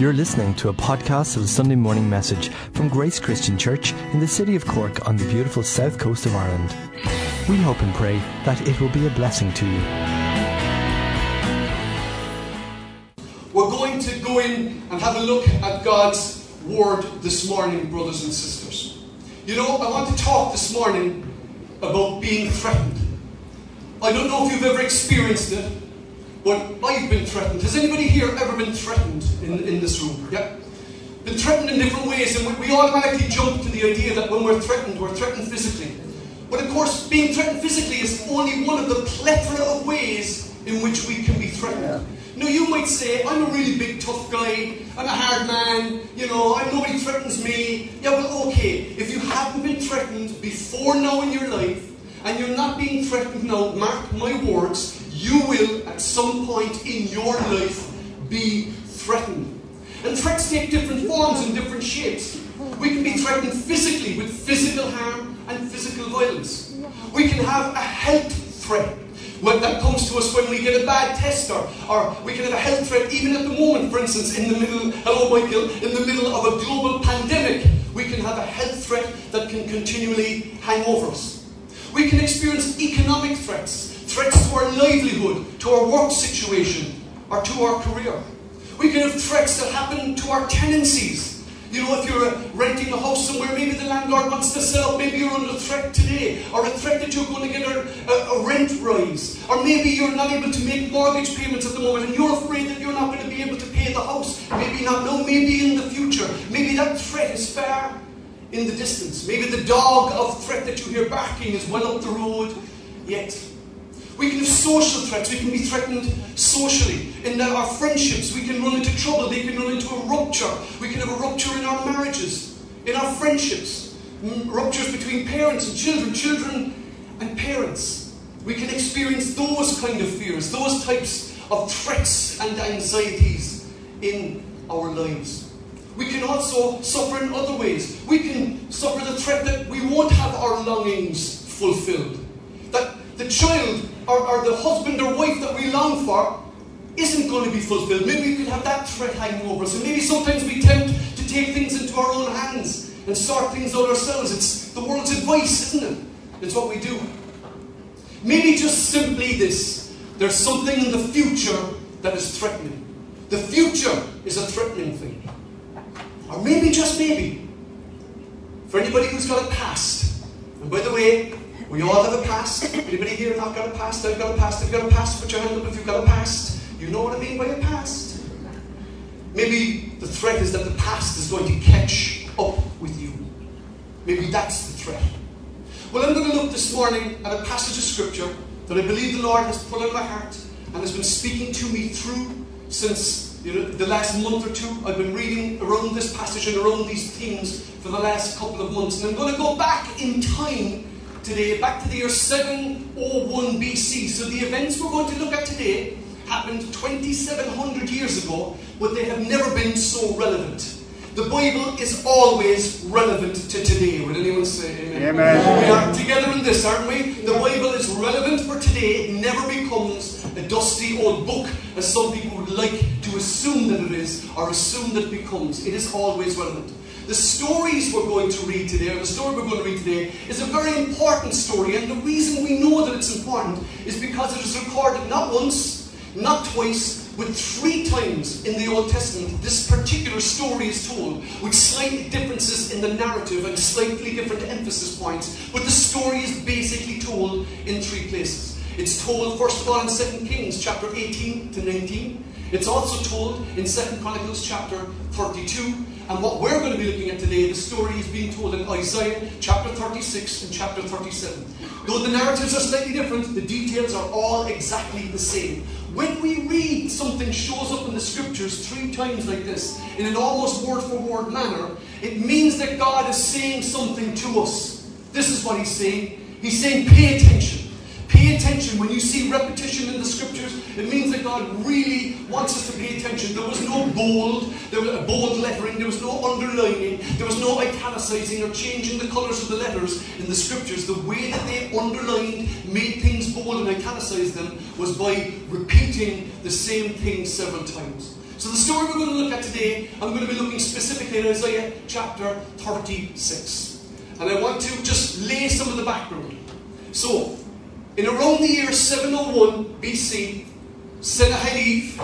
You're listening to a podcast of the Sunday morning message from Grace Christian Church in the city of Cork on the beautiful south coast of Ireland. We hope and pray that it will be a blessing to you. We're going to go in and have a look at God's Word this morning, brothers and sisters. You know, I want to talk this morning about being threatened. I don't know if you've ever experienced it, but I've been threatened. Has anybody here ever been threatened in, in this room? Yeah? Been threatened in different ways, and we, we automatically jump to the idea that when we're threatened, we're threatened physically. But of course, being threatened physically is only one of the plethora of ways in which we can be threatened. Now, you might say, I'm a really big, tough guy, I'm a hard man, you know, I, nobody threatens me. Yeah, well, okay, if you haven't been threatened before now in your life, and you're not being threatened now, mark my words, you will at some point in your life be threatened. And threats take different forms and different shapes. We can be threatened physically with physical harm and physical violence. We can have a health threat when that comes to us when we get a bad test or, or we can have a health threat even at the moment, for instance, in the middle, hello Michael, in the middle of a global pandemic, we can have a health threat that can continually hang over us. We can experience economic threats, threats to our livelihood, to our work situation, or to our career. We can have threats that happen to our tenancies. You know, if you're renting a house somewhere, maybe the landlord wants to sell, maybe you're under threat today, or a threat that you're going to get a, a, a, rent rise, or maybe you're not able to make mortgage payments at the moment and you're afraid that you're not going to be able to pay the house. Maybe not now, maybe in the future. Maybe that threat is far in the distance. Maybe the dog of threat that you hear barking is well up the road yet. We can have social threats. We can be threatened socially. In our friendships, we can run into trouble. They can run into a rupture. We can have a rupture in our marriages, in our friendships, mm, ruptures between parents and children, children and parents. We can experience those kind of fears, those types of threats and anxieties in our lives. We can also suffer in other ways. We can suffer the threat that we won't have our longings fulfilled. That the child or, or the husband or wife that we long for isn't going to be fulfilled. Maybe we could have that threat hanging over us. And maybe sometimes we tempt to take things into our own hands and sort things out ourselves. It's the world's advice, isn't it? It's what we do. Maybe just simply this there's something in the future that is threatening. The future is a threatening thing. Or maybe, just maybe, for anybody who's got a past, and by the way, we all have a past. Anybody here not got a past? I've got a past. I've got a past. Put your hand up if you've got a past. You know what I mean by a past. Maybe the threat is that the past is going to catch up with you. Maybe that's the threat. Well, I'm going to look this morning at a passage of scripture that I believe the Lord has put on my heart and has been speaking to me through since you know, the last month or two. I've been reading around this passage and around these themes for the last couple of months. And I'm going to go back in time today, back to the year 701 BC. So the events we're going to look at today happened 2700 years ago, but they have never been so relevant. The Bible is always relevant to today. Would anyone say amen? amen? We are together in this, aren't we? The Bible is relevant for today. It never becomes a dusty old book, as some people would like to assume that it is, or assume that it becomes. It is always relevant. The stories we're going to read today, or the story we're going to read today, is a very important story, and the reason we know that it's important is because it is recorded not once, not twice, but three times in the Old Testament, this particular story is told with slight differences in the narrative and slightly different emphasis points. But the story is basically told in three places. It's told, first of all, in 2 Kings chapter 18 to 19. It's also told in 2 Chronicles chapter 32. And what we're going to be looking at today, the story is being told in Isaiah chapter 36 and chapter 37. Though the narratives are slightly different, the details are all exactly the same. When we read something shows up in the scriptures three times like this, in an almost word for word manner, it means that God is saying something to us. This is what He's saying. He's saying, pay attention. Pay attention. When you see repetition in the scriptures, it means that God really wants us to pay attention. There was no bold, there was a bold lettering, there was no underlining, there was no italicizing or changing the colours of the letters in the scriptures. The way that they underlined, made things bold and italicized them was by repeating the same thing several times. So the story we're going to look at today, I'm going to be looking specifically at Isaiah chapter 36. And I want to just lay some of the background. So, in around the year 701 BC, Sennacherib,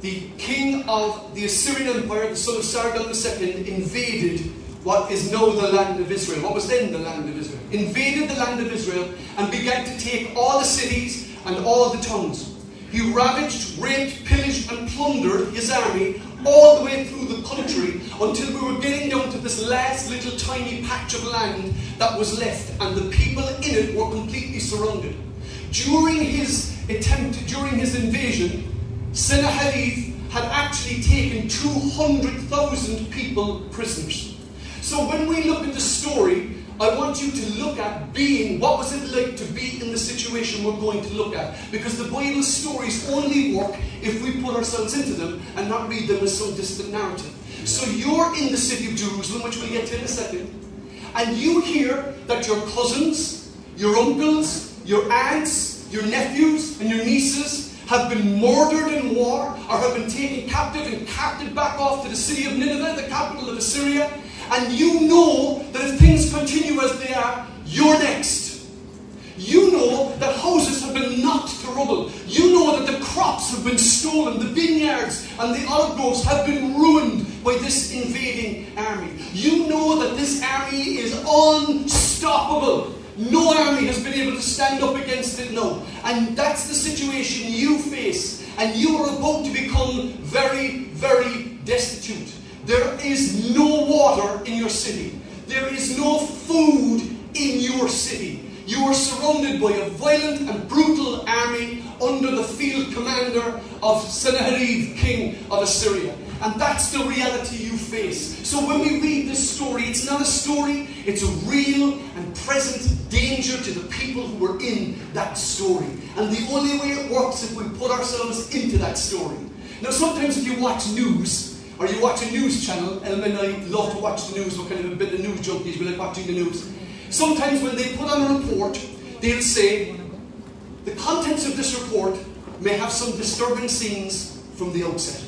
the king of the Assyrian Empire, the son of Sargon II, invaded what is now the land of Israel, what was then the land of Israel, invaded the land of Israel and began to take all the cities and all the towns. He ravaged, raped, pillaged, and plundered his army all the way through the country until we were getting down to this last little tiny patch of land that was left, and the people in it were completely surrounded. During his attempt, during his invasion, Sennacherib had actually taken 200,000 people prisoners. So when we look at the story, I want you to look at being, what was it like to be in the situation we're going to look at? Because the Bible stories only work if we put ourselves into them and not read them as some distant narrative. So you're in the city of Jerusalem, which we'll get to in a second, and you hear that your cousins, your uncles, your aunts, your nephews, and your nieces have been murdered in war or have been taken captive and carted back off to the city of Nineveh, the capital of Assyria, and you know that if things continue as they are, you're next. You know that houses have been knocked to rubble. You know that the crops have been stolen, the vineyards and the olive groves have been ruined by this invading army. You know that this army is unstoppable. No army has been able to stand up against it now. And that's the situation you face. And you are about to become very, very destitute. There is no water in your city. There is no food in your city. You are surrounded by a violent and brutal army under the field commander of Sennacherib, king of Assyria. And that's the reality you face. So when we read this story, it's not a story, it's a real and present danger to the people who were in that story. And the only way it works is if we put ourselves into that story. Now, sometimes if you watch news, or you watch a news channel, and I love to watch the news, we're kind of a bit of news junkies, we like watching the news. Sometimes when they put on a report, they'll say, the contents of this report may have some disturbing scenes from the outset.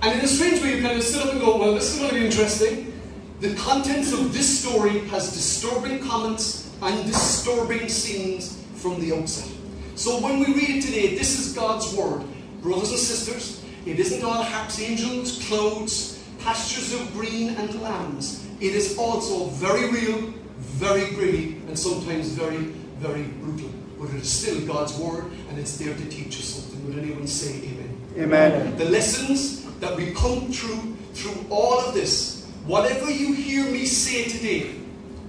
And in a strange way, you kind of sit up and go, well, this is going to be interesting. The contents of this story has disturbing comments and disturbing scenes from the outset. So when we read it today, this is God's word. Brothers and sisters, it isn't all harps, angels, clouds, pastures of green and lambs. It is also very real, very gritty, and sometimes very, very brutal. But it is still God's word, and it's there to teach us something. Would anyone say amen? Amen. The lessons that we come through through all of this, whatever you hear me say today,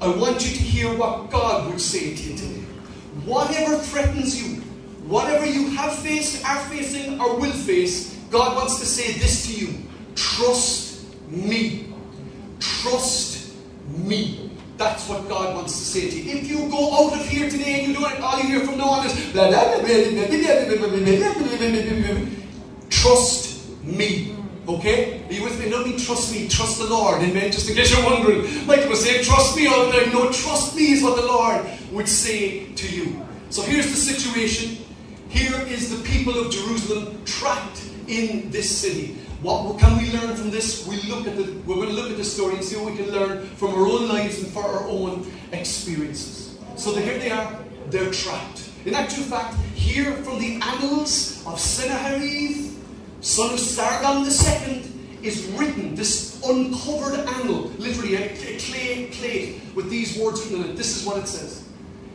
I want you to hear what God would say to you today. Whatever threatens you, whatever you have faced, are facing, or will face, God wants to say this to you. Trust me. Trust me. That's what God wants to say to you. If you go out of here today and you do it, all you hear from now on is trust me. Okay? Are you with me? Don't mean trust me, trust the Lord. Amen. Just in case you're wondering. Michael was saying, trust me all the. No, trust me is what the Lord would say to you. So here's the situation. Here is the people of Jerusalem trapped in this city. What can we learn from this? We look at the, we're going to look at the story and see what we can learn from our own lives and for our own experiences. So here they are, they're trapped. In actual fact, here from the annals of Sennacherib, son of Sargon II, is written this uncovered annal, literally a clay plate with these words written on it. This is what it says.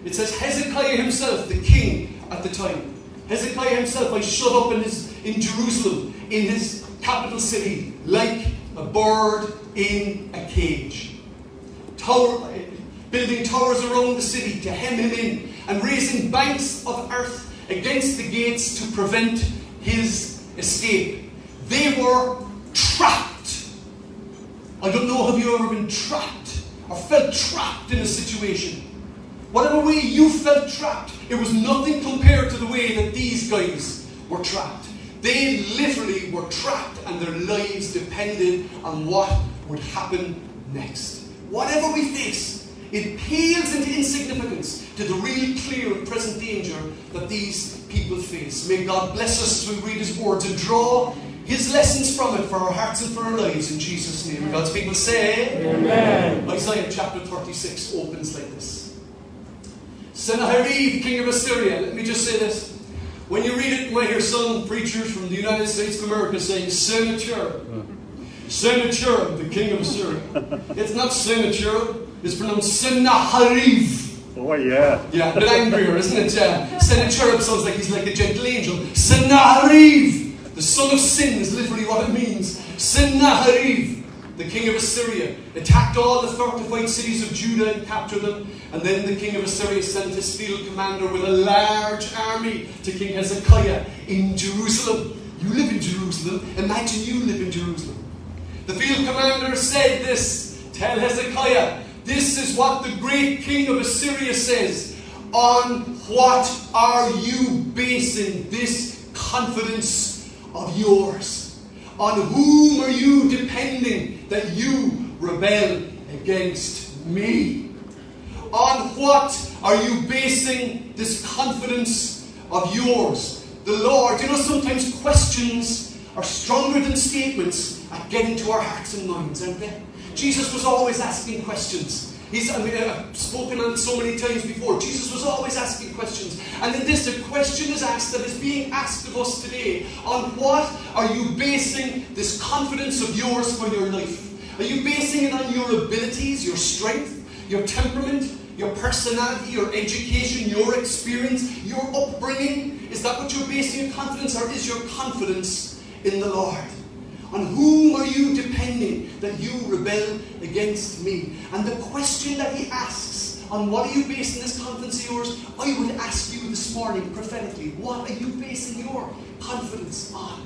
It says Hezekiah himself, the king at the time. Hezekiah himself, I shut up in his in Jerusalem, in his capital city, like a bird in a cage. Tower, building towers around the city to hem him in, and raising banks of earth against the gates to prevent his escape. They were trapped. I don't know, have you ever been trapped or felt trapped in a situation? Whatever way you felt trapped, it was nothing compared to the way that these guys were trapped. They literally were trapped and their lives depended on what would happen next. Whatever we face, it pales into insignificance to the real clear and present danger that these people face. May God bless us as we read His words and draw His lessons from it for our hearts and for our lives in Jesus' name. God's people say, Amen. Isaiah chapter 36 opens like this. Sennacherib, king of Assyria. Let me just say this. When you read it, you might hear some preachers from the United States of America saying Sennacherib. Sennacherib, the king of Assyria. It's not Sennacherib, it's pronounced Sennacherib. Oh, yeah. Yeah, a bit angrier, isn't it? Yeah. Sennacherib sounds like he's like a gentle angel. Sennacherib, the son of sin, is literally what it means. Sennacherib, the king of Assyria, attacked all the fortified cities of Judah and captured them. And then the king of Assyria sent his field commander with a large army to King Hezekiah in Jerusalem. You live in Jerusalem. Imagine you live in Jerusalem. The field commander said this Tell Hezekiah, this is what the great king of Assyria says. On what are you basing this confidence of yours? On whom are you depending that you rebel against me? On what are you basing this confidence of yours? The Lord, you know, sometimes questions are stronger than statements at getting to our hearts and minds, aren't they? Jesus was always asking questions. He's, I mean, I've spoken on so many times before. Jesus was always asking questions. And in this, a question is asked that is being asked of us today. On what are you basing this confidence of yours for your life? Are you basing it on your abilities, your strength, your temperament, your personality, your education, your experience, your upbringing? Is that what you're basing your confidence, on, or is your confidence in the Lord? On whom are you depending that you rebel against me? And the question that he asks, on what are you basing this confidence of yours? I would ask you this morning prophetically, what are you basing your confidence on?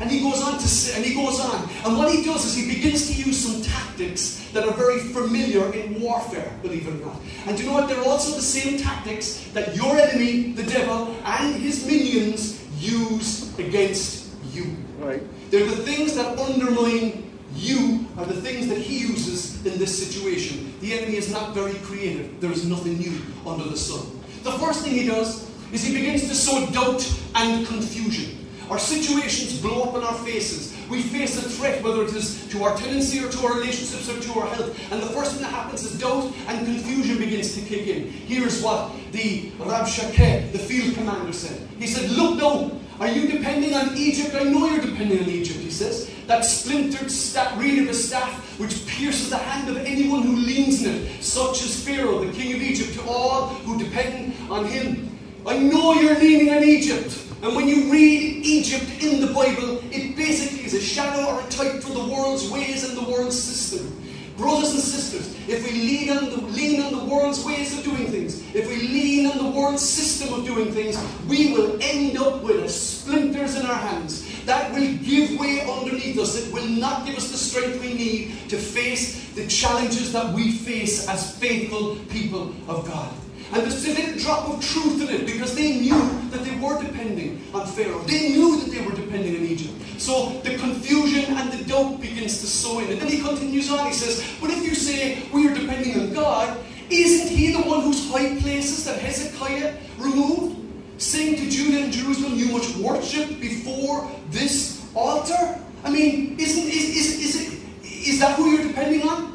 And he goes on to say, and he goes on. And what he does is he begins to use some tactics that are very familiar in warfare, believe it or not. And you know what? They're also the same tactics that your enemy, the devil, and his minions use against you. Right. They're the things that undermine you are the things that he uses in this situation. The enemy is not very creative. There is nothing new under the sun. The first thing he does is he begins to sow doubt and confusion. Our situations blow up in our faces. We face a threat, whether it is to our tenancy or to our relationships or to our health. And the first thing that happens is doubt and confusion begins to kick in. Here's what the Rab Rabshakeh, the field commander, said. He said, Look now, are you depending on Egypt? I know you're depending on Egypt, he says. That splintered staff, reed of a staff which pierces the hand of anyone who leans in it, such as Pharaoh, the king of Egypt, to all who depend on him. I know you're leaning on Egypt. And when you read Egypt in the Bible, it basically is a shadow or a type for the world's ways and the world's system. Brothers and sisters, if we lean on, the, lean on the world's ways of doing things, if we lean on the world's system of doing things, we will end up with splinters in our hands. That will give way underneath us. It will not give us the strength we need to face the challenges that we face as faithful people of God. And there's a little drop of truth in it because they knew that they were depending on Pharaoh. They knew that they were depending on Egypt. So the confusion and the doubt begins to sow in. And then he continues on. He says, But if you say we are depending on God, isn't he the one whose high places that Hezekiah removed? Saying to Judah and Jerusalem, You must worship before this altar? I mean, isn't is, is, is, it, is that who you're depending on?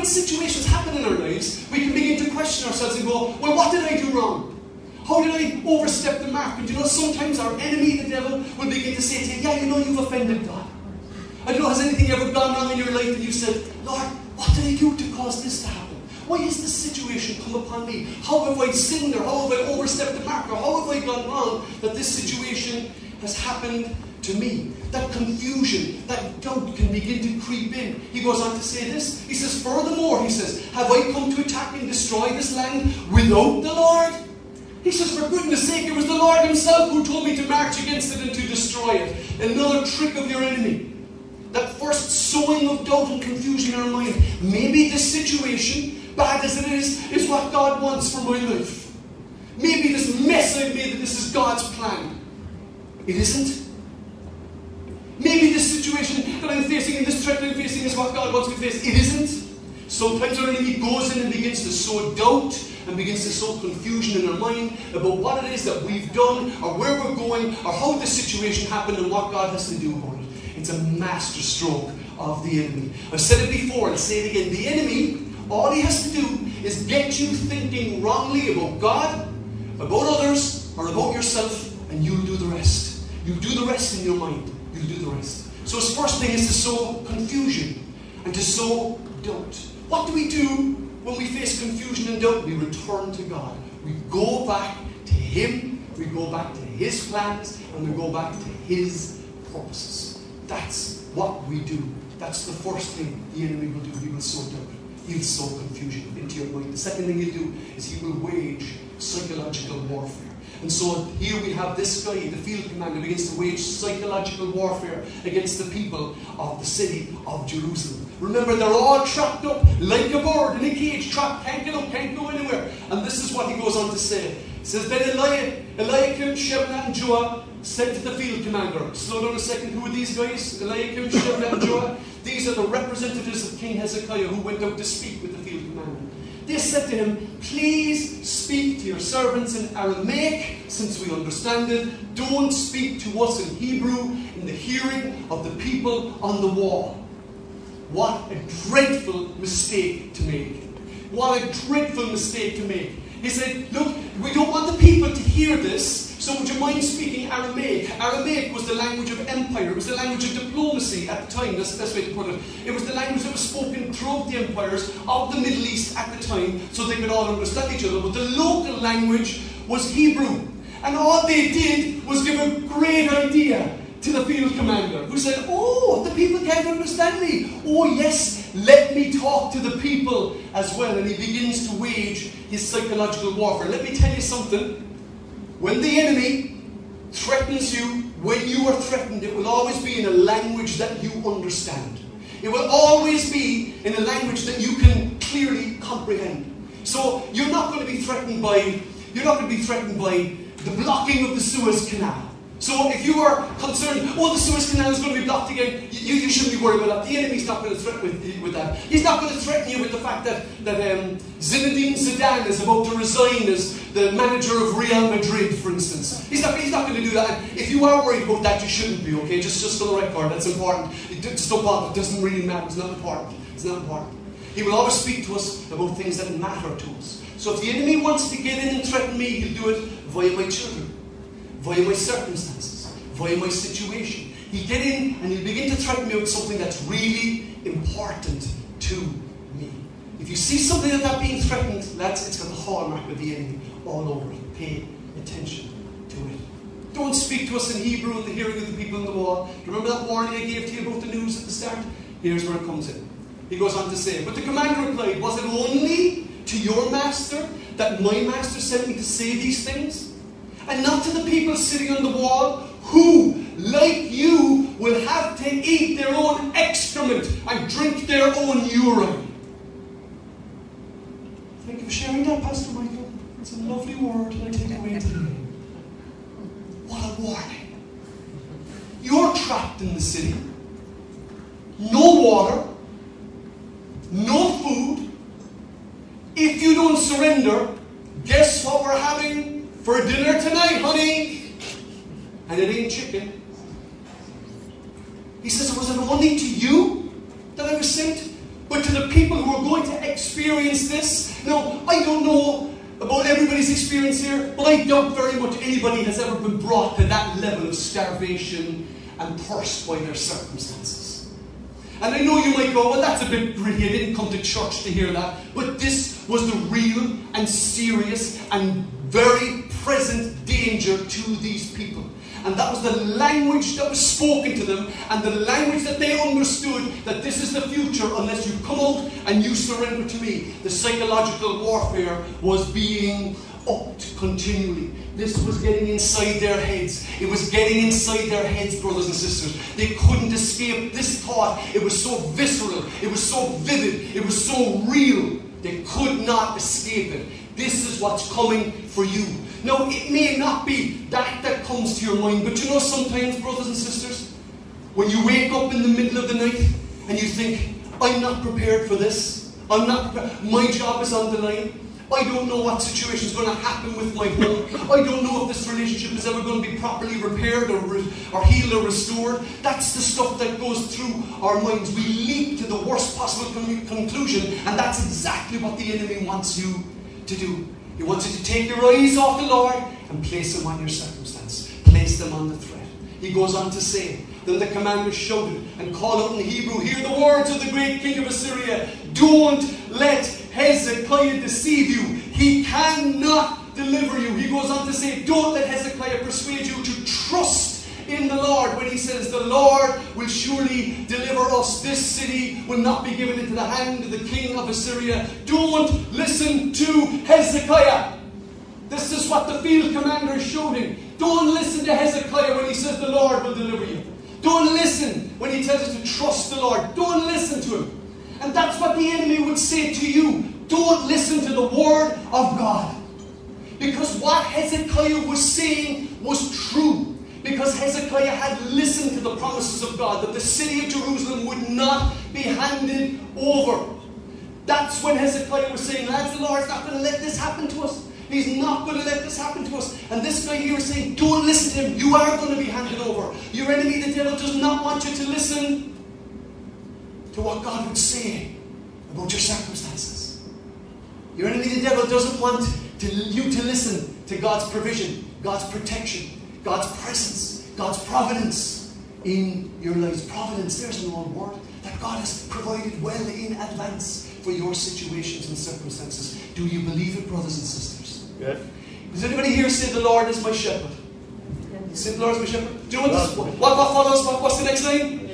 When situations happen in our lives, we can begin to question ourselves and go, well, what did I do wrong? How did I overstep the mark? And you know, sometimes our enemy, the devil, will begin to say to you, yeah, you know, you've offended God. I don't know, has anything ever gone wrong in your life and you said, Lord, what did I do to cause this to happen? Why has this situation come upon me? How have I sinned or how have I overstepped the mark or how have I gone wrong that this situation has happened to me. That confusion, that doubt can begin to creep in. He goes on to say this. He says, Furthermore, he says, Have I come to attack and destroy this land without the Lord? He says, For goodness sake, it was the Lord Himself who told me to march against it and to destroy it. Another trick of your enemy. That first sowing of doubt and confusion in our mind. Maybe this situation, bad as it is, is what God wants for my life. Maybe this mess I've made, that this is God's plan. It isn't. Maybe this situation that I'm facing and this threat I'm facing is what God wants me to face. It isn't. Sometimes our enemy goes in and begins to sow doubt and begins to sow confusion in our mind about what it is that we've done, or where we're going, or how this situation happened, and what God has to do about it. It's a master stroke of the enemy. I've said it before, and I'll say it again. The enemy, all he has to do is get you thinking wrongly about God, about others, or about yourself, and you'll do the rest. You'll do the rest in your mind. Do the rest. So his first thing is to sow confusion and to sow doubt. What do we do when we face confusion and doubt? We return to God. We go back to Him, we go back to His plans, and we go back to His purposes. That's what we do. That's the first thing the enemy will do. He will sow doubt. He'll sow confusion into your mind. The second thing he'll do is he will wage psychological warfare. And so here we have this guy, the field commander, begins to wage psychological warfare against the people of the city of Jerusalem. Remember, they're all trapped up like a bird in a cage, trapped, can't get up, can't go anywhere. And this is what he goes on to say. He says, Then Eli- Eliakim, Shebna, and Joah said to the field commander, Slow down a second, who are these guys? Eliakim, Shebna, and Joah? These are the representatives of King Hezekiah who went out to speak with the field. They said to him, Please speak to your servants in Aramaic, since we understand it. Don't speak to us in Hebrew, in the hearing of the people on the wall. What a dreadful mistake to make. What a dreadful mistake to make. He said, Look, we don't want the people to hear this, so would you mind speaking Aramaic? Aramaic was the language of empire, it was the language of diplomacy at the time, that's the best way to put it. It was the language that was spoken throughout the empires of the Middle East at the time, so they could all understand each other. But the local language was Hebrew. And all they did was give a great idea to the field commander, who said, Oh, the people can't understand me. Oh, yes, let me talk to the people as well. And he begins to wage his psychological warfare. Let me tell you something. When the enemy threatens you, when you are threatened, it will always be in a language that you understand. It will always be in a language that you can clearly comprehend. So you're not going to be threatened by you're not going to be threatened by the blocking of the Suez Canal. So if you are concerned, oh, the Suez Canal is going to be blocked again, you, you shouldn't be worried about that. The enemy's not going to threaten with, with that. He's not going to threaten you with the fact that, that um, Zinedine Zidane is about to resign as the manager of Real Madrid, for instance. He's not, he's not going to do that. If you are worried about that, you shouldn't be, okay? Just, just for the record, that's important. It, just don't bother. It doesn't really matter. It's not important. It's not important. He will always speak to us about things that matter to us. So if the enemy wants to get in and threaten me, he'll do it via my children, via my circumstances, via my situation. He'll get in and he'll begin to threaten me with something that's really important to me. If you see something like that being threatened, that's it's got the hallmark of the enemy all over it. Pay attention to it. Don't speak to us in Hebrew in the hearing of the people in the wall. Do you remember that warning I gave to you about the news at the start? Here's where it comes in. He goes on to say, But the commander replied, Was it only to your master that my master sent me to say these things? And not to the people sitting on the wall who, like you, will have to eat their own excrement and drink their own urine. Thank you for sharing that, Pastor Michael. It's a lovely word that I take away today. What a warning. You're trapped in the city. No water, no food. If you don't surrender, guess what we're having for dinner tonight, honey? And it ain't chicken. He says, it Was it only to you that I was sent? But to the people who are going to experience this? Now, I don't know about everybody's experience here, but I doubt very much anybody has ever been brought to that level of starvation and thirst by their circumstances. And I know you might go, well, that's a bit gritty. I didn't come to church to hear that. But this was the real and serious and very present danger to these people. And that was the language that was spoken to them and the language that they understood that this is the future unless you come out and you surrender to me. The psychological warfare was being upped continually. This was getting inside their heads. It was getting inside their heads, brothers and sisters. They couldn't escape this thought. It was so visceral, it was so vivid, it was so real. They could not escape it. This is what's coming for you. Now, it may not be that that comes to your mind, but you know, sometimes, brothers and sisters, when you wake up in the middle of the night and you think, I'm not prepared for this, I'm not prepared, my job is on the line, I don't know what situation is going to happen with my home. I don't know if this relationship is ever going to be properly repaired or, re- or healed or restored. That's the stuff that goes through our minds. We leap to the worst possible con- conclusion, and that's exactly what the enemy wants you to do. He wants you to take your eyes off the Lord and place them on your circumstance, place them on the threat. He goes on to say, Then the commander shouted and called out in Hebrew, Hear the words of the great king of Assyria. Don't let Hezekiah deceive you. He cannot deliver you. He goes on to say, Don't let Hezekiah persuade you to trust in the Lord when he says, The Lord will surely deliver us. This city will not be given into the hand of the king of Assyria. Don't listen to Hezekiah. This is what the field commander is shouting. Don't listen to Hezekiah when he says the Lord will deliver you. Don't listen when he tells you to trust the Lord. Don't listen to him. And that's what the enemy would say to you. Don't listen to the word of God. Because what Hezekiah was saying was true. Because Hezekiah had listened to the promises of God that the city of Jerusalem would not be handed over. That's when Hezekiah was saying, lads, the Lord's not going to let this happen to us. He's not going to let this happen to us. And this guy here is saying, don't listen to him. You are going to be handed over. Your enemy, the devil, does not want you to listen to what God would say about your circumstances. Your enemy, the devil, doesn't want to, you to listen to God's provision, God's protection, God's presence, God's providence in your lives. Providence, there's an old word that God has provided well in advance for your situations and circumstances. Do you believe it, brothers and sisters? Yes. Does anybody here say the Lord is my shepherd? Say the Lord is my shepherd. Do you know what this, what, what follows? What, what's the next line?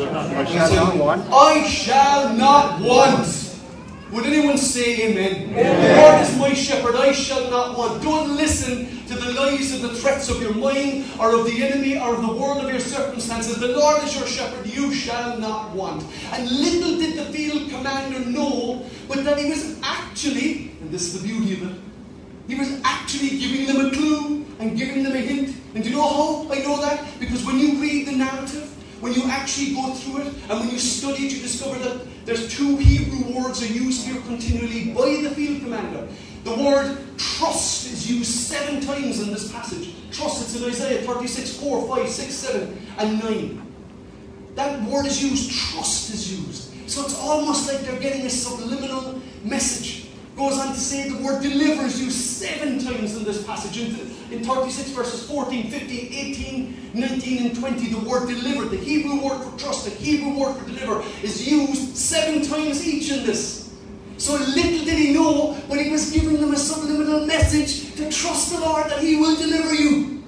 I shall not want. I shall not want. Would anyone say amen? The Lord is my shepherd, I shall not want. Don't listen to the lies and the threats of your mind or of the enemy or of the world of your circumstances. The Lord is your shepherd, you shall not want. And little did the field commander know, but that he was actually, and this is the beauty of it, he was actually giving them a clue and giving them a hint. And do you know how I know that? Because when you read the narrative, when you actually go through it, and when you study it, you discover that there's two Hebrew words are used here continually by the field commander. The word trust is used seven times in this passage. Trust, it's in Isaiah 36, 4, 5, 6, 7, and 9. That word is used, trust is used. So it's almost like they're getting a subliminal message goes on to say the word delivers you seven times in this passage. In, in 36 verses 14, 15, 18, 19, and 20, the word delivered, the Hebrew word for trust, the Hebrew word for deliver, is used seven times each in this. So little did he know, but he was giving them a subliminal message to trust the Lord that he will deliver you.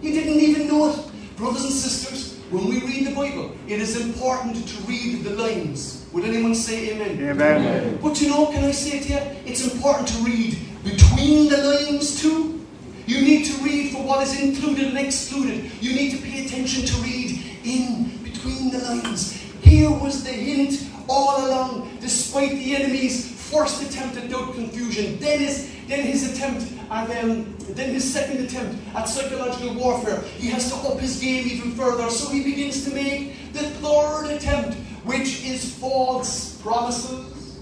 He didn't even know it. Brothers and sisters, when we read the Bible, it is important to read the lines. Would anyone say amen? Amen. But you know, can I say to you, it's important to read between the lines too. You need to read for what is included and excluded. You need to pay attention to read in between the lines. Here was the hint all along, despite the enemy's first attempt at doubt confusion, then his, then his attempt at, um, then his second attempt at psychological warfare. He has to up his game even further, so he begins to make the third attempt, which is false promises.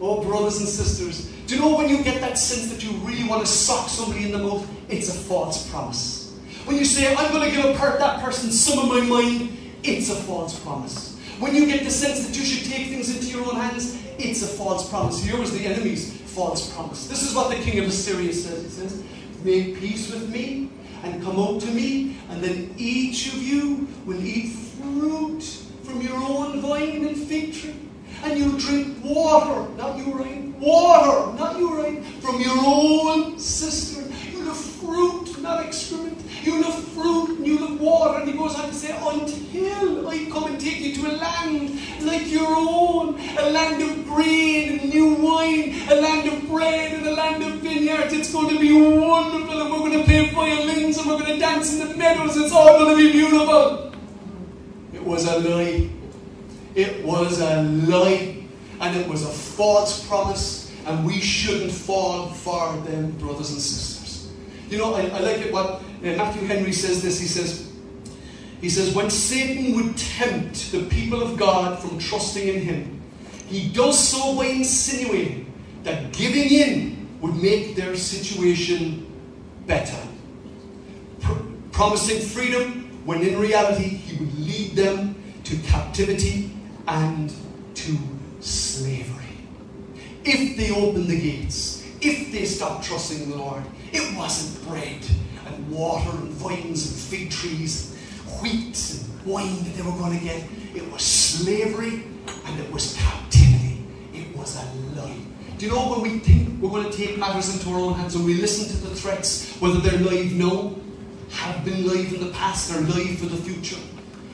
Oh, brothers and sisters, do you know when you get that sense that you really want to sock somebody in the mouth? It's a false promise. When you say, I'm going to give per- that person some of my mind, it's a false promise. When you get the sense that you should take things into your own hands, it's a false promise. Here was the enemy's false promise. This is what the king of Assyria says. He says, Make peace with me and come out to me, and then each of you will eat fruit from your own vine and fig tree. And you'll drink water, not urine, water, not urine, from your own cistern. You'll have fruit, not excrement. You'll have fruit and you'll have water. And he goes on to say, Until I come and take you to a land like your own, a land of grain and new wine, a land of bread and a land of vineyards. It's going to be wonderful, and we're going to play violins and we're going to dance in the meadows. It's all going to be beautiful. It was a lie. It was a lie. And it was a false promise. And we shouldn't fall for them, brothers and sisters. You know, I, I like it what uh, Matthew Henry says this. He says, he says, when Satan would tempt the people of God from trusting in him, he does so by insinuating that giving in would make their situation better. Pr- promising freedom when in reality lead them to captivity and to slavery. If they opened the gates, if they stopped trusting the Lord, it wasn't bread and water and vines and fig trees, wheat and wine that they were going to get. It was slavery and it was captivity. It was a lie. Do you know when we think we're going to take matters into our own hands and we listen to the threats, whether they're live now, have been live in the past, or live for the future?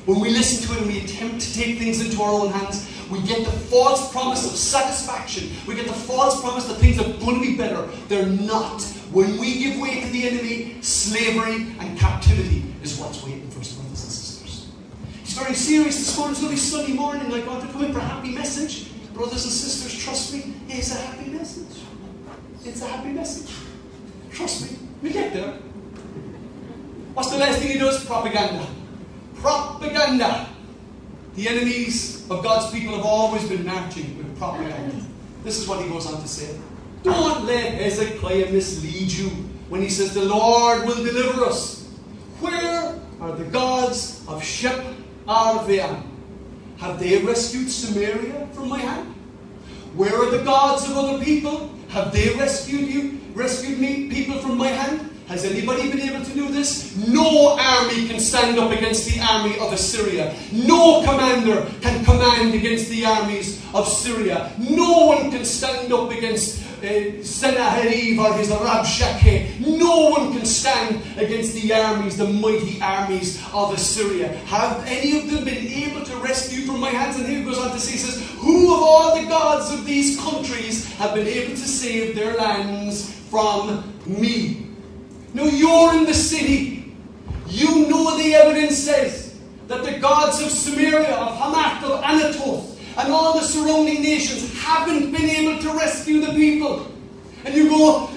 When we listen to it and we attempt to take things into our own hands, we get the false promise of satisfaction. We get the false promise that things are going to be better. They're not. When we give way to the enemy, slavery and captivity is what's waiting for us, brothers and sisters. It's very serious this morning. Going to be Sunday morning. I want to come in for a happy message. Brothers and sisters, trust me, it's a happy message. It's a happy message. Trust me, we get there. What's the last thing he does? Propaganda. Propaganda. The enemies of God's people have always been marching with propaganda. This is what he goes on to say. Don't let Hezekiah mislead you when he says the Lord will deliver us. Where are the gods of Shep Arveam? Have they rescued Samaria from my hand? Where are the gods of other people? Have they rescued you, rescued me, people from my hand? Has anybody been able to do this? No army can stand up against the army of Assyria. No commander can command against the armies of Syria. No one can stand up against uh, Sennacherib or his Rabshakeh. No one can stand against the armies, the mighty armies of Assyria. Have any of them been able to rescue from my hands? And here goes on to say, says, Who of all the gods of these countries have been able to save their lands from me? No, you're in the city. You know the evidence says that the gods of Samaria, of Hamath, of Anatoth, and all the surrounding nations haven't been able to rescue the people. And you go,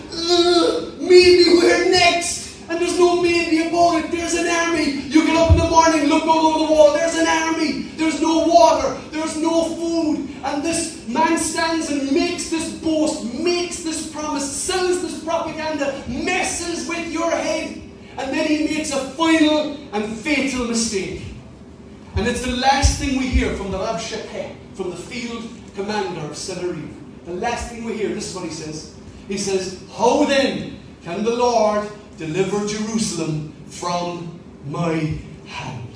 maybe we're next. And there's no maybe about it. There's an army. You get up in the morning, look all over the wall. There's an army. There's no water. There's no food. And this man stands and makes this boast, makes this promise, sells this propaganda, messes with your head. And then he makes a final and fatal mistake. And it's the last thing we hear from the Rabshakeh, from the field commander of Sennacherib. The last thing we hear, this is what he says. He says, How then can the Lord deliver Jerusalem from my hand?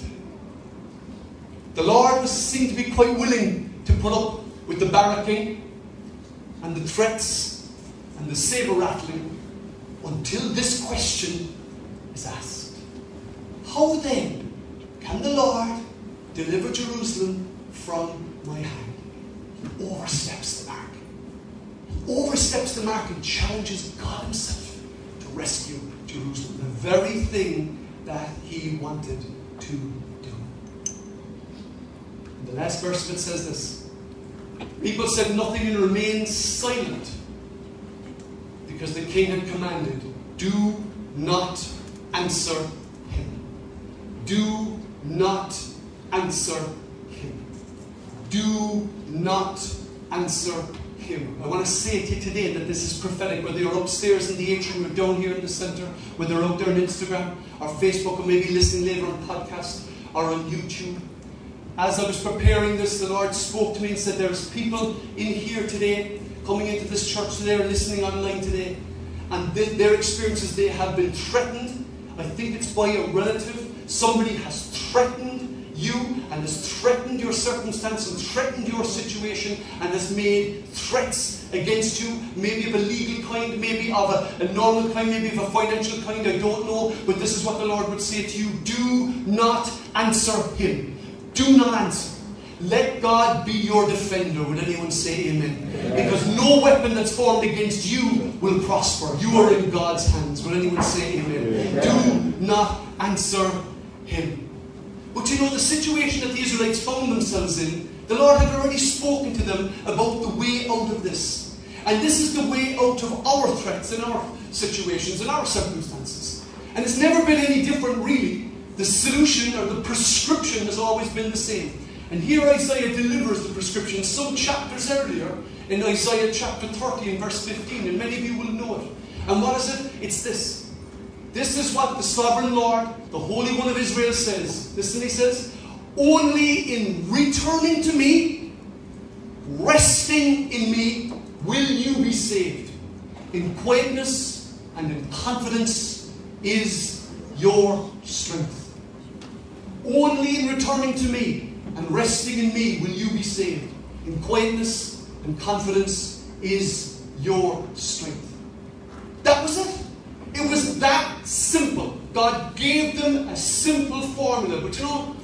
The Lord seen to be quite willing to put up with the barracking and the threats and the saber rattling until this question is asked How then can the Lord deliver Jerusalem from my hand? He oversteps the mark. He oversteps the mark and challenges God Himself to rescue Jerusalem, the very thing that He wanted to do. And the last verse of it says this People said nothing and remained silent because the king had commanded, Do not answer him. Do not answer him. Do not answer him. I want to say to you today that this is prophetic, whether you're upstairs in the atrium or down here in the centre, whether you're out there on Instagram or Facebook or maybe listening later on podcast or on YouTube. As I was preparing this, the Lord spoke to me and said, There's people in here today, coming into this church today or listening online today, and th- their experiences, they have been threatened. I think it's by a relative. Somebody has threatened you and has threatened your circumstance and threatened your situation and has made threats against you, maybe of a legal kind, maybe of a, a normal kind, maybe of a financial kind, I don't know. But this is what the Lord would say to you do not answer him. Do not answer. Let God be your defender. Would anyone say amen? Because no weapon that's formed against you will prosper. You are in God's hands. Would anyone say amen? Do not answer him. But you know, the situation that the Israelites found themselves in, the Lord had already spoken to them about the way out of this. And this is the way out of our threats and our situations and our circumstances. And it's never been any different, really. The solution or the prescription has always been the same. And here Isaiah delivers the prescription some chapters earlier. in Isaiah chapter 30 and verse 15, and many of you will know it. And what is it? It's this. This is what the sovereign Lord, the Holy One of Israel, says. Listen, he says, Only in returning to me, resting in me, will you be saved. In quietness and in confidence is your strength. Only in returning to me and resting in me will you be saved. In quietness and confidence is your strength. That was. It was that simple. God gave them a simple formula. But you know,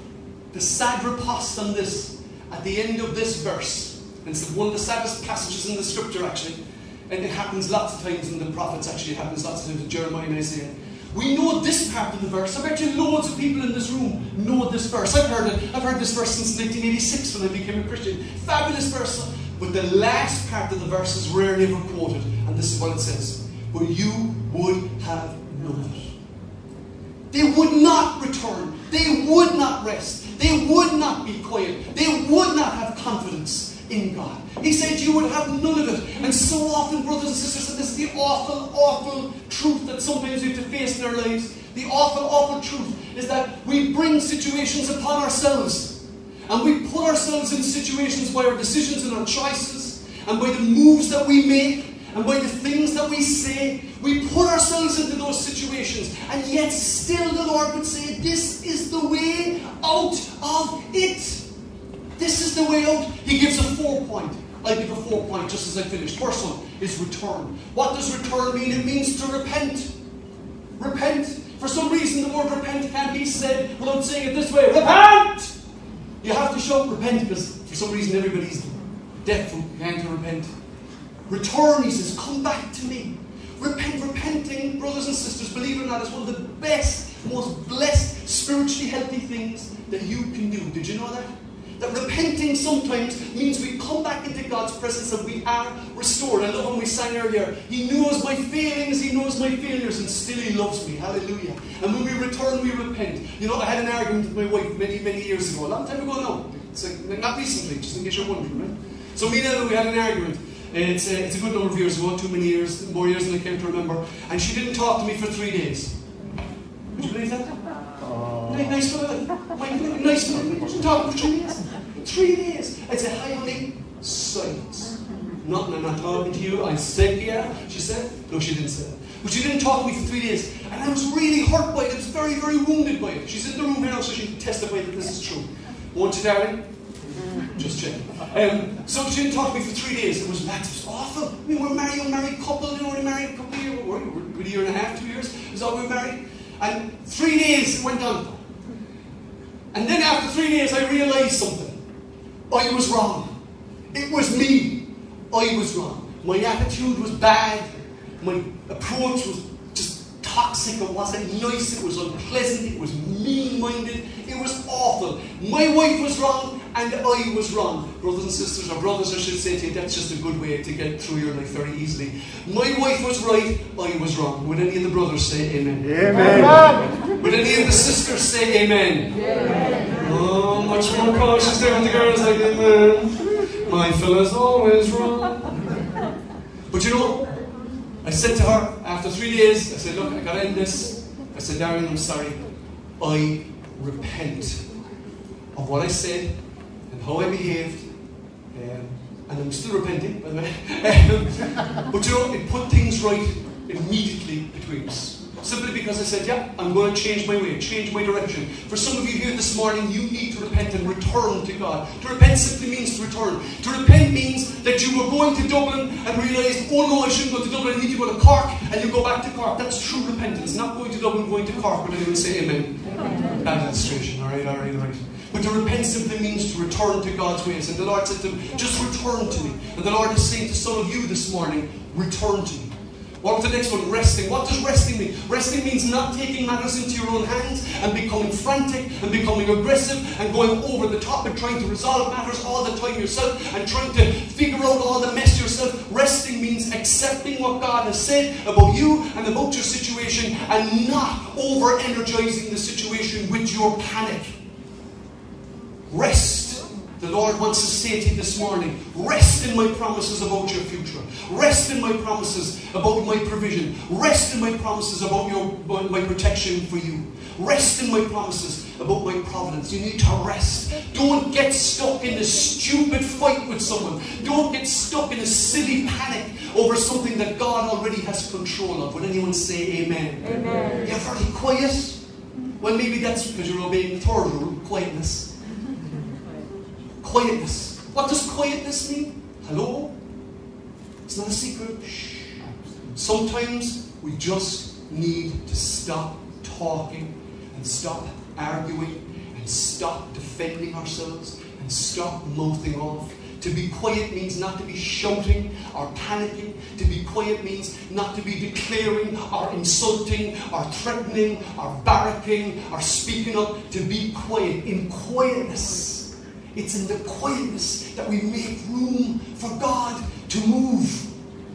the sad riposte on this, at the end of this verse, and it's one of the saddest passages in the scripture actually, and it happens lots of times in the prophets actually, it happens lots of times in Jeremiah and Isaiah. We know this part of the verse. I bet you loads of people in this room know this verse. I've heard it. I've heard this verse since 1986 when I became a Christian. Fabulous verse. But the last part of the verse is rarely ever quoted, and this is what it says. But you would have known it. They would not return. They would not rest. They would not be quiet. They would not have confidence in God. He said you would have none of it. And so often, brothers and sisters, and this is the awful, awful truth that sometimes we have to face in our lives. The awful, awful truth is that we bring situations upon ourselves. And we put ourselves in situations by our decisions and our choices, and by the moves that we make, and by the things that we say, we put ourselves into those situations, and yet still the Lord would say, This is the way out of it. This is the way out. He gives a four point. I give a four point just as I finish. First one is return. What does return mean? It means to repent. Repent. For some reason, the word repent can't be said without saying it this way Repent! You have to shout repent because for some reason everybody's deaf from hand to repent. Return, he says, come back to me. Repent, repenting, brothers and sisters, believe it or not, is one of the best, most blessed, spiritually healthy things that you can do. Did you know that? That repenting sometimes means we come back into God's presence and we are restored. I love when we sang earlier, He knows my failings, He knows my failures, and still He loves me. Hallelujah. And when we return, we repent. You know, I had an argument with my wife many, many years ago, a long time ago now. It's like, not recently, just in case you're wondering, right? So me and Ella, we had an argument. It's a, it's a good number of years ago, too many years, more years than I care to remember. And she didn't talk to me for three days. Would you believe that? Uh, nice fellow. Nice fellow. Didn't talk for three days. Three days. I'd say, hi, honey. Silence. Nothing, I'm not talking to you. I'm said, yeah. She said, no, she didn't say that. But she didn't talk to me for three days. And I was really hurt by it. I was very, very wounded by it. She's in the room here now, so she can testify that this is true. Won't you, darling? Just check. Um, so she didn't talk to me for three days. It was. It was awful. I mean, we're married, we're married couple, you know, we're married a couple of years, we're, we're a year and a half, two years. Is all we were married. And three days went on. And then after three days, I realized something. I was wrong. It was me. I was wrong. My attitude was bad. My approach was just toxic. It wasn't nice. It was unpleasant. It was mean minded. It was awful. My wife was wrong and I was wrong. Brothers and sisters, or brothers, I should say to you, that's just a good way to get through your life very easily. My wife was right, I was wrong. Would any of the brothers say amen? Amen. Would any of the sisters say amen? Amen. Oh, much more cautious there with the girls like amen. My fella's always wrong. But you know, I said to her after three days, I said, look, I gotta end this. I said, Darren, I'm sorry. I repent of what I said and how I behaved. Um, and I'm still repenting, by the way. Um, but you know, it put things right immediately between us. Simply because I said, yeah, I'm going to change my way, change my direction. For some of you here this morning, you need to repent and return to God. To repent simply means to return. To repent means that you were going to Dublin and realised, oh no, I shouldn't go to Dublin, I need to go to Cork, and you go back to Cork. That's true repentance. Not going to Dublin, going to Cork. Would anyone say amen? Bad illustration. Alright, alright, alright. But to repent simply means to return to God's ways. And the Lord said to him, just return to me. And the Lord is saying to some of you this morning, return to me. What was the next one? Resting. What does resting mean? Resting means not taking matters into your own hands and becoming frantic and becoming aggressive and going over the top and trying to resolve matters all the time yourself and trying to figure out all the mess yourself. Resting means accepting what God has said about you and about your situation and not over energizing the situation with your panic. Rest The Lord wants to say to you this morning rest in my promises about your future. Rest in my promises about my provision. Rest in my promises about your, my protection for you. Rest in my promises about my providence. You need to rest. Don't get stuck in a stupid fight with someone. Don't get stuck in a silly panic over something that God already has control of. Would anyone say amen? Amen. You're very quiet. Well, maybe that's because you're obeying the third rule quietness. Quietness. What does quietness mean? Hello? It's not a secret. Shh. Sometimes we just need to stop talking and stop arguing and stop defending ourselves and stop mouthing off. To be quiet means not to be shouting or panicking. To be quiet means not to be declaring or insulting or threatening or barracking or speaking up. To be quiet in quietness. It's in the quietness that we make room for God to move.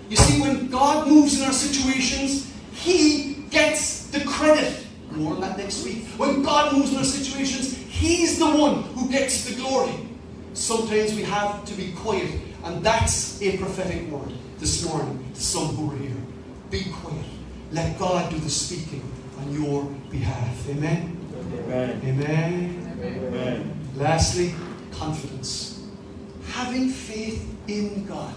You see, when God moves in our situations, He gets the credit. More on that next week. When God moves in our situations, He's the one who gets the glory. Sometimes we have to be quiet, and that's a prophetic word this morning to some who are here. Be quiet. Let God do the speaking on your behalf. Amen. Amen. Amen. Amen. Lastly, confidence. Having faith in God.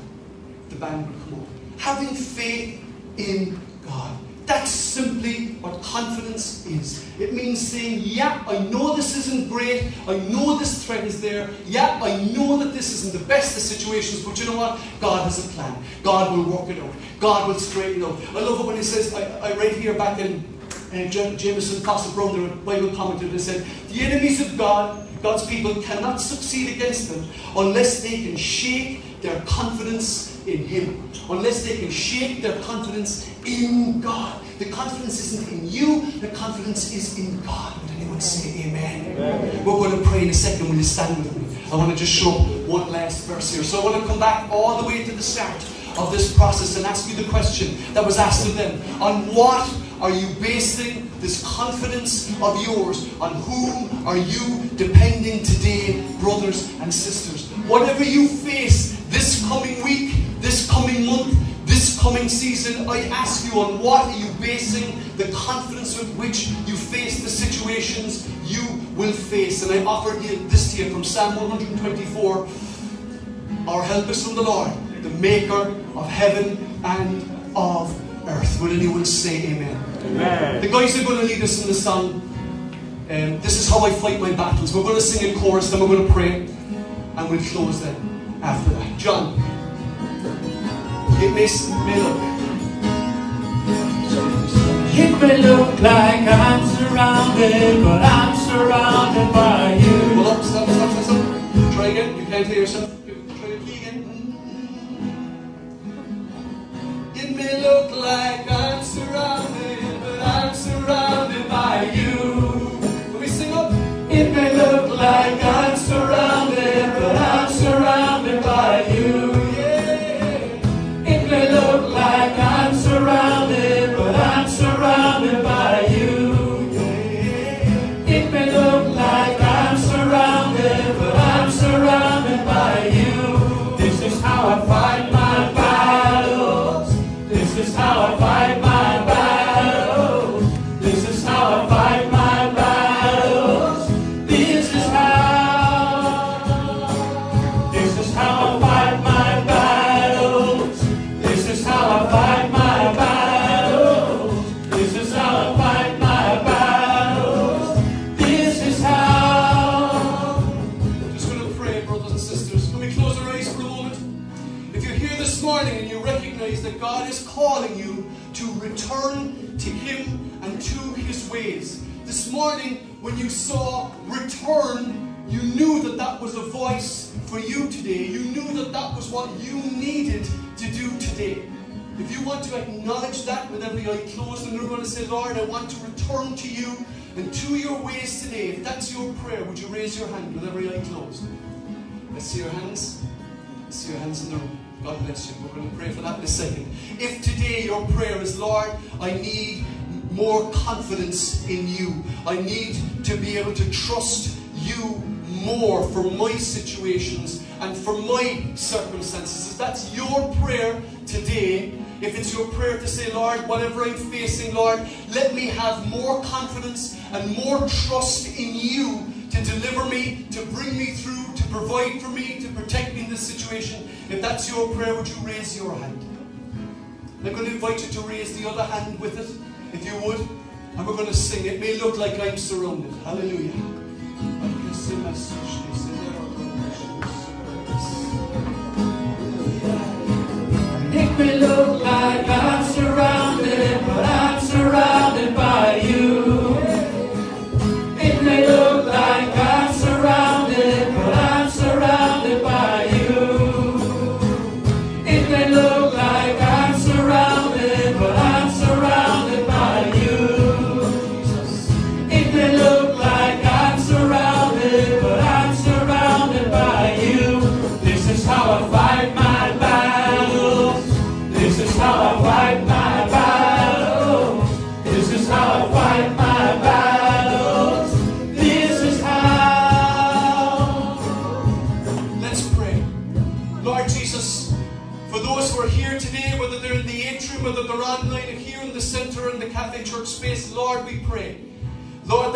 The band will come on. Having faith in God. That's simply what confidence is. It means saying, Yeah, I know this isn't great. I know this threat is there. Yeah, I know that this isn't the best of situations, but you know what? God has a plan. God will work it out. God will straighten it out. I love it when he says, I, I read here back in uh, Jamieson Fausset Brown, the Bible commentator, said, The enemies of God, God's people, cannot succeed against them unless they can shake their confidence in Him, unless they can shake their confidence in God. The confidence isn't in you, the confidence is in God. Would anyone say amen? amen? We're going to pray in a second. Will you stand with me? I want to just show one last verse here. So I want to come back all the way to the start of this process and ask you the question that was asked of them. On what are you basing this confidence of yours? On whom are you depending today, brothers and sisters? Whatever you face this coming week, this coming month, this coming season, I ask you on what are you basing the confidence with which you face the situations you will face? And I offer this to you from Psalm 124 Our help is from the Lord, the maker of heaven and of earth. Will anyone say amen? Amen. The guys are going to lead us in the song. Um, this is how I fight my battles. We're going to sing in chorus, then we're going to pray, and we'll close then after that. John. It may, may look. It may look like I'm surrounded, but I'm surrounded by you. Hold up, stop, stop, stop, stop. Try again. You can't hear yourself. May look like I'm surrounded, but I'm surrounded by you. We sing up? It may look like I'm surrounded, but I'm surrounded by you. Raise your hand with every eye closed? Let's see your hands. Let's see your hands in the room. God bless you. We're going to pray for that in a second. If today your prayer is, Lord, I need more confidence in you. I need to be able to trust you more for my situations and for my circumstances. If that's your prayer today, if it's your prayer to say, Lord, whatever I'm facing, Lord, let me have more confidence and more trust in you to deliver me, to bring me through, to provide for me, to protect me in this situation. If that's your prayer, would you raise your hand? I'm going to invite you to raise the other hand with it, if you would. And we're going to sing. It may look like I'm surrounded. Hallelujah.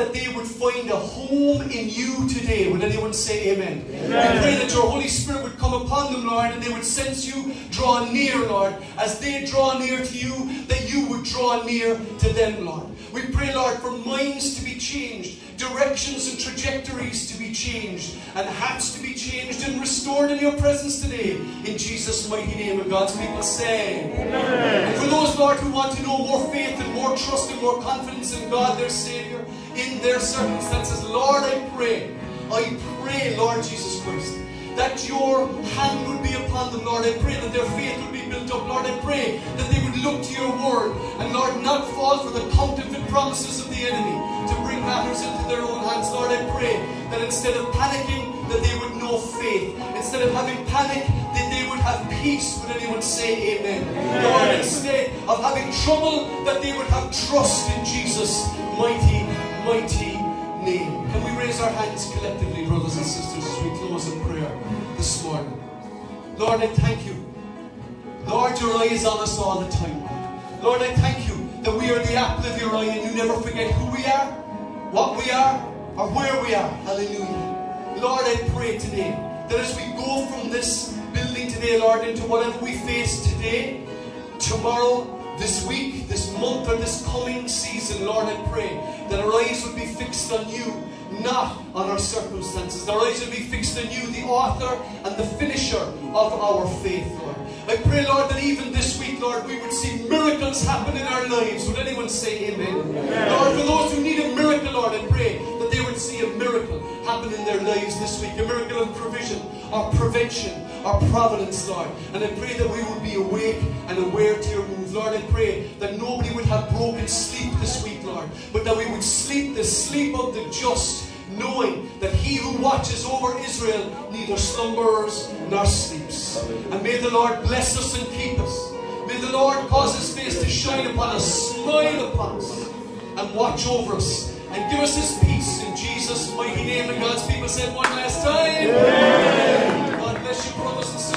That they would find a home in you today. Would anyone say amen? amen? We pray that your Holy Spirit would come upon them, Lord, and they would sense you draw near, Lord. As they draw near to you, that you would draw near to them, Lord. We pray, Lord, for minds to be changed, directions and trajectories to be changed, and hearts to be changed and restored in your presence today. In Jesus' mighty name, and God's people say. Amen. And for those, Lord, who want to know more faith and more trust and more confidence in God, their Savior, in their circumstances, Lord, I pray, I pray, Lord Jesus Christ, that your hand would be upon them, Lord. I pray that their faith would be built up, Lord. I pray that they would look to your word and, Lord, not fall for the counterfeit promises of the enemy to bring matters into their own hands. Lord, I pray that instead of panicking, that they would know faith. Instead of having panic, that they would have peace. Would anyone say amen? amen. Lord, instead of having trouble, that they would have trust in Jesus' mighty, mighty name. Can we raise our hands collectively, brothers and sisters, as we close in prayer this morning? Lord, I thank you. Lord, your eye is on us all the time. Lord, I thank you that we are the apple of your eye and you never forget who we are, what we are, or where we are. Hallelujah. Lord, I pray today that as we go from this building today, Lord, into whatever we face today, tomorrow, this week, this month, or this coming season, Lord, I pray that our eyes would be fixed on you, not on our circumstances. Our eyes would be fixed on you, the author and the finisher of our faith, Lord. I pray, Lord, that even this week, Lord, we would see miracles happen in our lives. Would anyone say amen? amen? Lord, for those who need a miracle, Lord, I pray that they would see a miracle happen in their lives this week. A miracle of provision, or prevention, or providence, Lord. And I pray that we would be awake and aware to your Lord, I pray that nobody would have broken sleep this week, Lord, but that we would sleep the sleep of the just knowing that he who watches over Israel neither slumbers nor sleeps. And may the Lord bless us and keep us. May the Lord cause his face to shine upon us, smile upon us, and watch over us, and give us his peace in Jesus' mighty name. And God's people said one last time. Amen. God bless you, brothers and sisters,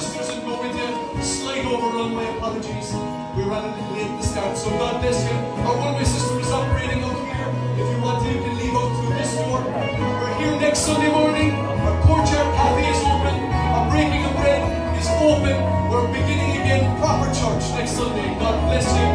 My apologies. We ran late at the so God bless you. Our one way system is operating out here. If you want to, you can leave out through this door. We're here next Sunday morning. Our courtyard cafe is open. Our breaking of bread is open. We're beginning again proper church next Sunday. God bless you.